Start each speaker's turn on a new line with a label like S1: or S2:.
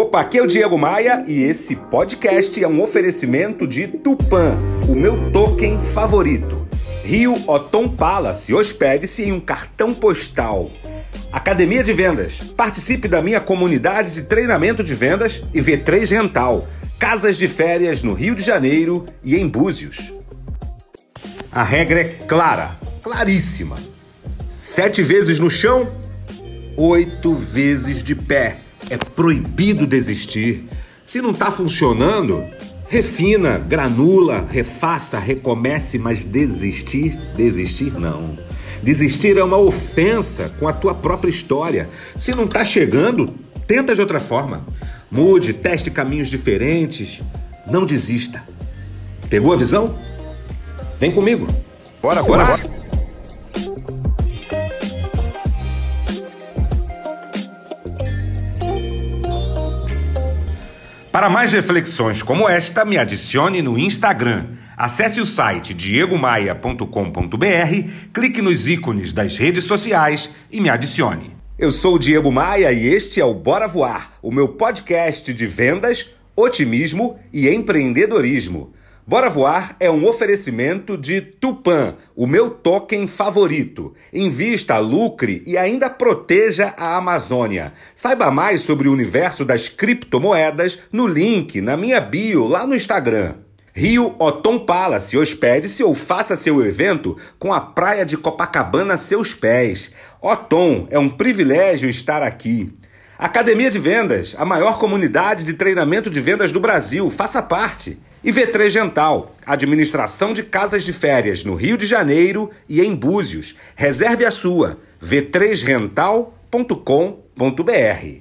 S1: Opa, aqui é o Diego Maia e esse podcast é um oferecimento de Tupan, o meu token favorito. Rio Otom Palace, hospede-se em um cartão postal. Academia de Vendas, participe da minha comunidade de treinamento de vendas e V3 Rental, casas de férias no Rio de Janeiro e em Búzios. A regra é clara, claríssima. Sete vezes no chão, oito vezes de pé. É proibido desistir. Se não está funcionando, refina, granula, refaça, recomece, mas desistir, desistir não. Desistir é uma ofensa com a tua própria história. Se não está chegando, tenta de outra forma. Mude, teste caminhos diferentes. Não desista. Pegou a visão? Vem comigo. Bora, bora, bora. Para mais reflexões como esta, me adicione no Instagram. Acesse o site diegomaia.com.br, clique nos ícones das redes sociais e me adicione. Eu sou o Diego Maia e este é o Bora Voar, o meu podcast de vendas, otimismo e empreendedorismo. Bora Voar é um oferecimento de Tupan, o meu token favorito. Invista, lucre e ainda proteja a Amazônia. Saiba mais sobre o universo das criptomoedas no link na minha bio lá no Instagram. Rio Otom Palace, hospede-se ou faça seu evento com a praia de Copacabana a seus pés. Otom, é um privilégio estar aqui. Academia de Vendas, a maior comunidade de treinamento de vendas do Brasil, faça parte. E V3 Gental, administração de casas de férias no Rio de Janeiro e em Búzios. Reserve a sua, v3rental.com.br.